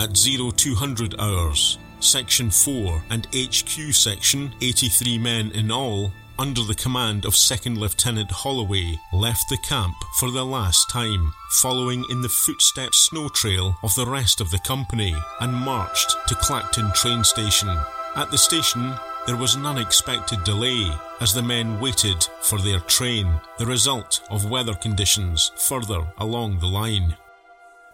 at 0200 hours. Section 4 and HQ Section, 83 men in all, under the command of Second Lieutenant Holloway, left the camp for the last time, following in the footsteps snow trail of the rest of the company, and marched to Clacton train station. At the station, there was an unexpected delay as the men waited for their train, the result of weather conditions further along the line.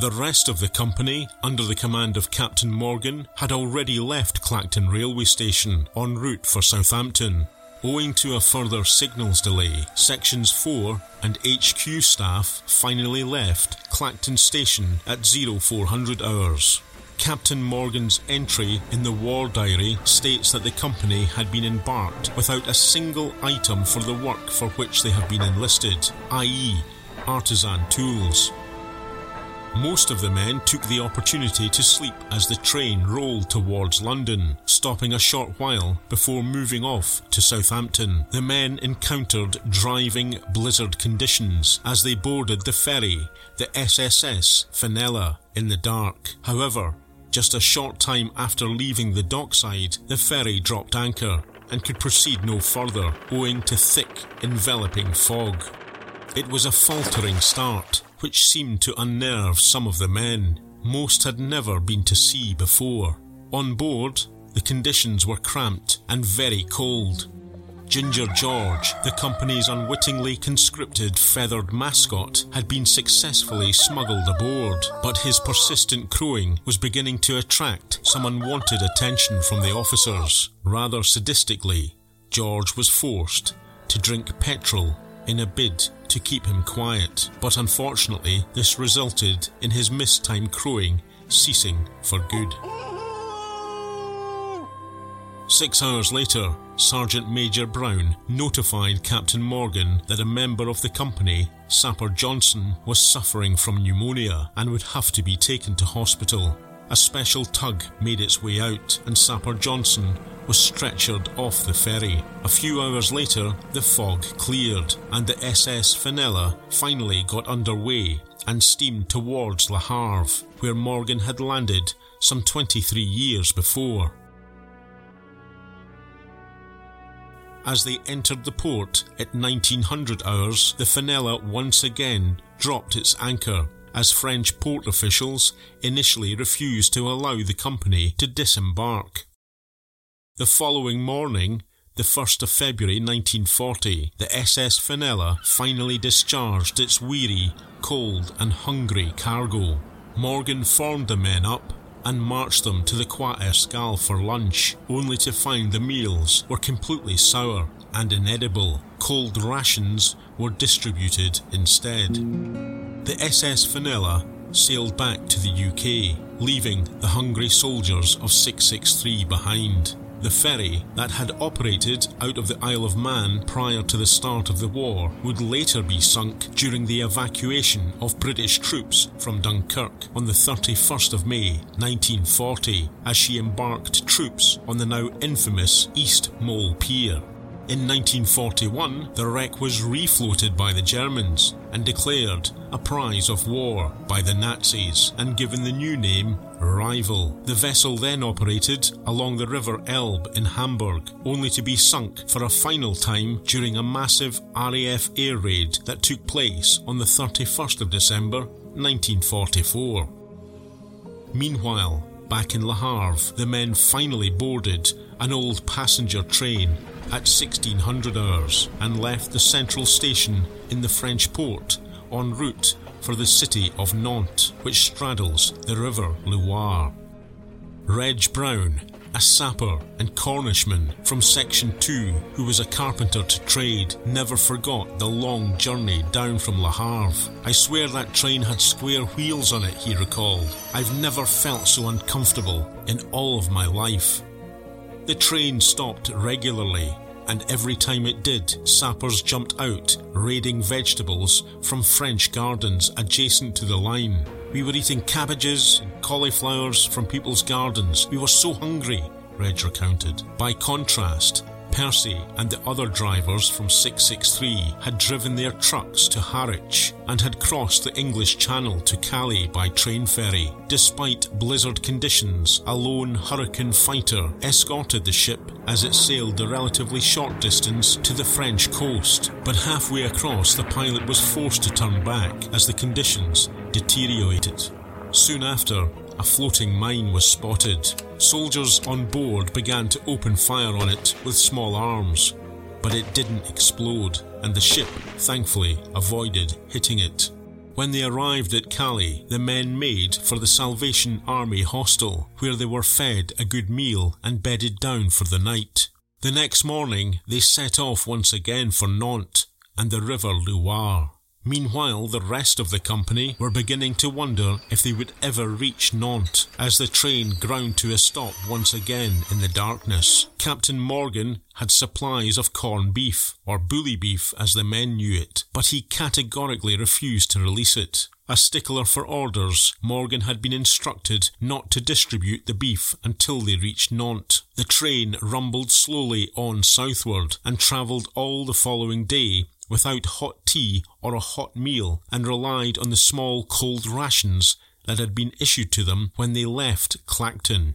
The rest of the company, under the command of Captain Morgan, had already left Clacton railway station en route for Southampton. Owing to a further signals delay, Sections 4 and HQ staff finally left Clacton station at 0400 hours. Captain Morgan's entry in the war diary states that the company had been embarked without a single item for the work for which they have been enlisted, i.e., artisan tools. Most of the men took the opportunity to sleep as the train rolled towards London, stopping a short while before moving off to Southampton. The men encountered driving blizzard conditions as they boarded the ferry, the SSS Fenella, in the dark. However, just a short time after leaving the dockside, the ferry dropped anchor and could proceed no further owing to thick, enveloping fog. It was a faltering start, which seemed to unnerve some of the men. Most had never been to sea before. On board, the conditions were cramped and very cold. Ginger George, the company's unwittingly conscripted feathered mascot, had been successfully smuggled aboard, but his persistent crowing was beginning to attract some unwanted attention from the officers. Rather sadistically, George was forced to drink petrol in a bid to keep him quiet, but unfortunately, this resulted in his mistimed crowing ceasing for good. Six hours later, Sergeant Major Brown notified Captain Morgan that a member of the company, Sapper Johnson, was suffering from pneumonia and would have to be taken to hospital. A special tug made its way out, and Sapper Johnson was stretchered off the ferry. A few hours later, the fog cleared, and the SS Fenella finally got underway and steamed towards Le Havre, where Morgan had landed some 23 years before. As they entered the port at 1900 hours, the Fenella once again dropped its anchor as French port officials initially refused to allow the company to disembark. The following morning, the 1st of February 1940, the SS Fenella finally discharged its weary, cold, and hungry cargo. Morgan formed the men up and marched them to the Escale for lunch, only to find the meals were completely sour and inedible. Cold rations were distributed instead. The SS Fenella sailed back to the UK, leaving the hungry soldiers of 663 behind. The ferry that had operated out of the Isle of Man prior to the start of the war would later be sunk during the evacuation of British troops from Dunkirk on the 31st of May 1940 as she embarked troops on the now infamous East Mole Pier. In 1941, the wreck was refloated by the Germans and declared a prize of war by the Nazis and given the new name Rival. The vessel then operated along the River Elbe in Hamburg, only to be sunk for a final time during a massive RAF air raid that took place on the 31st of December 1944. Meanwhile, back in Le Havre, the men finally boarded an old passenger train at 1600 hours and left the central station in the French port en route for the city of Nantes, which straddles the river Loire. Reg Brown, a sapper and Cornishman from Section 2 who was a carpenter to trade, never forgot the long journey down from Le Havre. I swear that train had square wheels on it, he recalled. I've never felt so uncomfortable in all of my life. The train stopped regularly, and every time it did, sappers jumped out, raiding vegetables from French gardens adjacent to the line. We were eating cabbages and cauliflowers from people's gardens. We were so hungry, Reg recounted. By contrast, Percy and the other drivers from 663 had driven their trucks to Harwich and had crossed the English Channel to Calais by train ferry. Despite blizzard conditions, a lone Hurricane fighter escorted the ship as it sailed the relatively short distance to the French coast. But halfway across, the pilot was forced to turn back as the conditions deteriorated. Soon after, a floating mine was spotted. Soldiers on board began to open fire on it with small arms, but it didn't explode, and the ship, thankfully, avoided hitting it. When they arrived at Calais, the men made for the Salvation Army hostel, where they were fed a good meal and bedded down for the night. The next morning, they set off once again for Nantes and the River Loire. Meanwhile, the rest of the company were beginning to wonder if they would ever reach Nantes as the train ground to a stop once again in the darkness. Captain Morgan had supplies of corned beef, or bully beef as the men knew it, but he categorically refused to release it. A stickler for orders, Morgan had been instructed not to distribute the beef until they reached Nantes. The train rumbled slowly on southward and travelled all the following day without hot tea or a hot meal and relied on the small cold rations that had been issued to them when they left Clacton.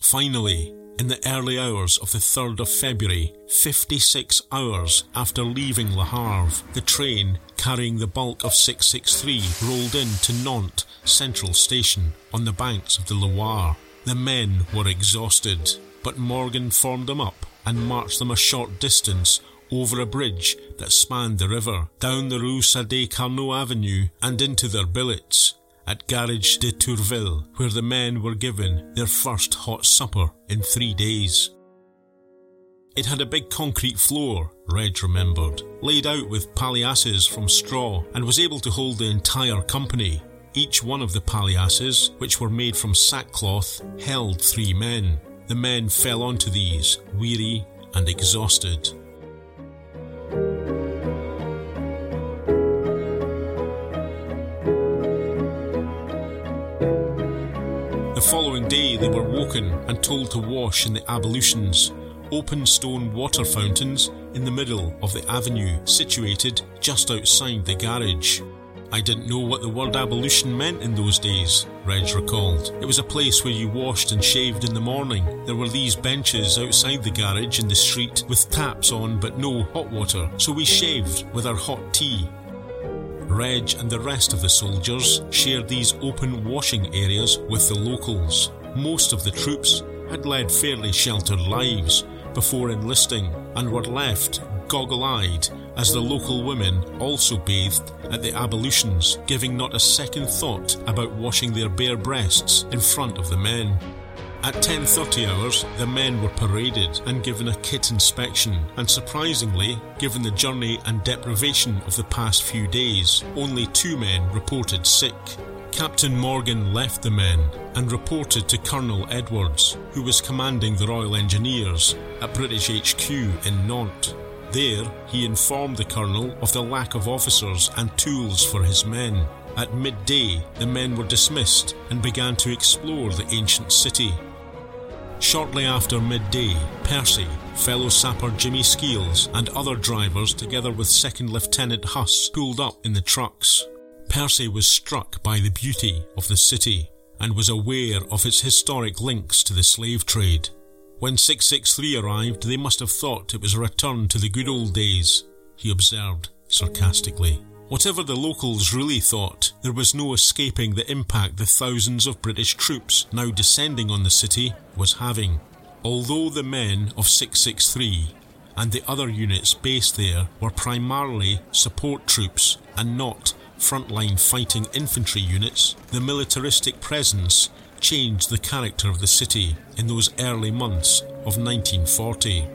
Finally, in the early hours of the 3rd of February, 56 hours after leaving Le Havre, the train carrying the bulk of 663 rolled in to Nantes Central Station on the banks of the Loire. The men were exhausted, but Morgan formed them up and marched them a short distance over a bridge that spanned the river, down the Rue Sadi Carnot Avenue, and into their billets at Garage de Tourville, where the men were given their first hot supper in three days. It had a big concrete floor, Reg remembered, laid out with palliasses from straw, and was able to hold the entire company. Each one of the palliasses, which were made from sackcloth, held three men. The men fell onto these, weary and exhausted. Day, they were woken and told to wash in the ablutions, open stone water fountains in the middle of the avenue, situated just outside the garage. I didn't know what the word ablution meant in those days, Reg recalled. It was a place where you washed and shaved in the morning. There were these benches outside the garage in the street with taps on but no hot water, so we shaved with our hot tea Reg and the rest of the soldiers shared these open washing areas with the locals. Most of the troops had led fairly sheltered lives before enlisting and were left goggle eyed as the local women also bathed at the ablutions, giving not a second thought about washing their bare breasts in front of the men. At 10:30 hours, the men were paraded and given a kit inspection, and surprisingly, given the journey and deprivation of the past few days, only two men reported sick. Captain Morgan left the men and reported to Colonel Edwards, who was commanding the Royal Engineers at British HQ in Nantes. There, he informed the colonel of the lack of officers and tools for his men. At midday, the men were dismissed and began to explore the ancient city. Shortly after midday, Percy, fellow sapper Jimmy Skeels, and other drivers, together with Second Lieutenant Huss, pulled up in the trucks. Percy was struck by the beauty of the city and was aware of its historic links to the slave trade. When 663 arrived, they must have thought it was a return to the good old days, he observed sarcastically. Whatever the locals really thought, there was no escaping the impact the thousands of British troops now descending on the city was having. Although the men of 663 and the other units based there were primarily support troops and not frontline fighting infantry units, the militaristic presence changed the character of the city in those early months of 1940.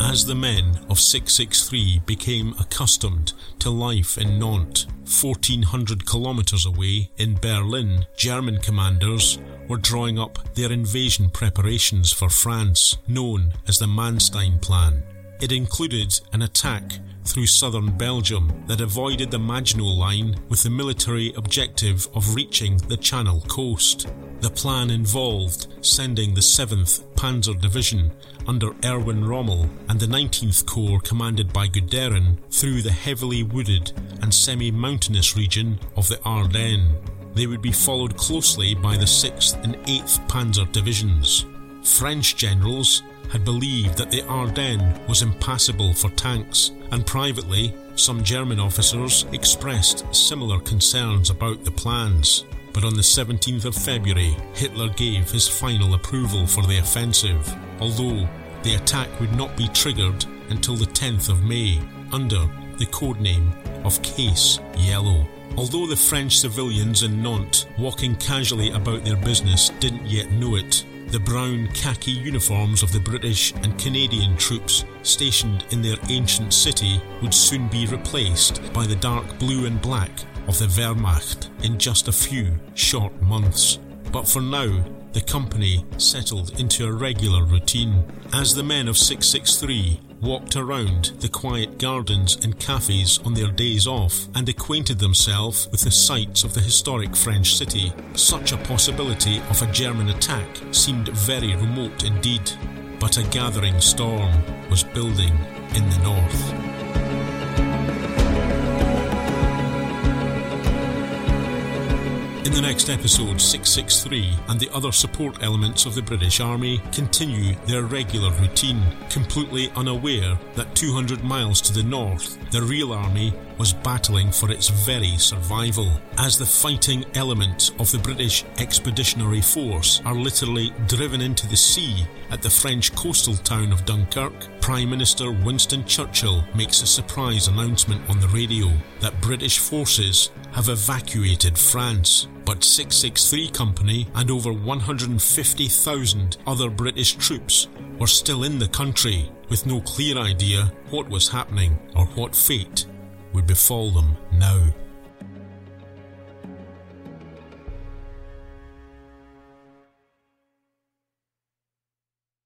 As the men of 663 became accustomed to life in Nantes, 1400 kilometres away in Berlin, German commanders were drawing up their invasion preparations for France, known as the Manstein Plan. It included an attack through southern Belgium that avoided the Maginot Line with the military objective of reaching the Channel coast. The plan involved sending the 7th Panzer Division under Erwin Rommel and the 19th Corps commanded by Guderian through the heavily wooded and semi-mountainous region of the Ardennes. They would be followed closely by the 6th and 8th Panzer Divisions. French generals had believed that the Ardennes was impassable for tanks, and privately, some German officers expressed similar concerns about the plans. But on the 17th of February, Hitler gave his final approval for the offensive, although the attack would not be triggered until the 10th of May, under the codename of Case Yellow. Although the French civilians in Nantes, walking casually about their business, didn't yet know it, the brown khaki uniforms of the British and Canadian troops stationed in their ancient city would soon be replaced by the dark blue and black of the Wehrmacht in just a few short months. But for now, the company settled into a regular routine. As the men of 663 walked around the quiet gardens and cafes on their days off and acquainted themselves with the sights of the historic French city, such a possibility of a German attack seemed very remote indeed. But a gathering storm was building in the north. The next episode, 663 and the other support elements of the British Army continue their regular routine, completely unaware that 200 miles to the north, the real army was battling for its very survival. As the fighting elements of the British Expeditionary Force are literally driven into the sea at the French coastal town of Dunkirk, Prime Minister Winston Churchill makes a surprise announcement on the radio that British forces have evacuated France but 663 Company and over 150,000 other British troops were still in the country with no clear idea what was happening or what fate would befall them now.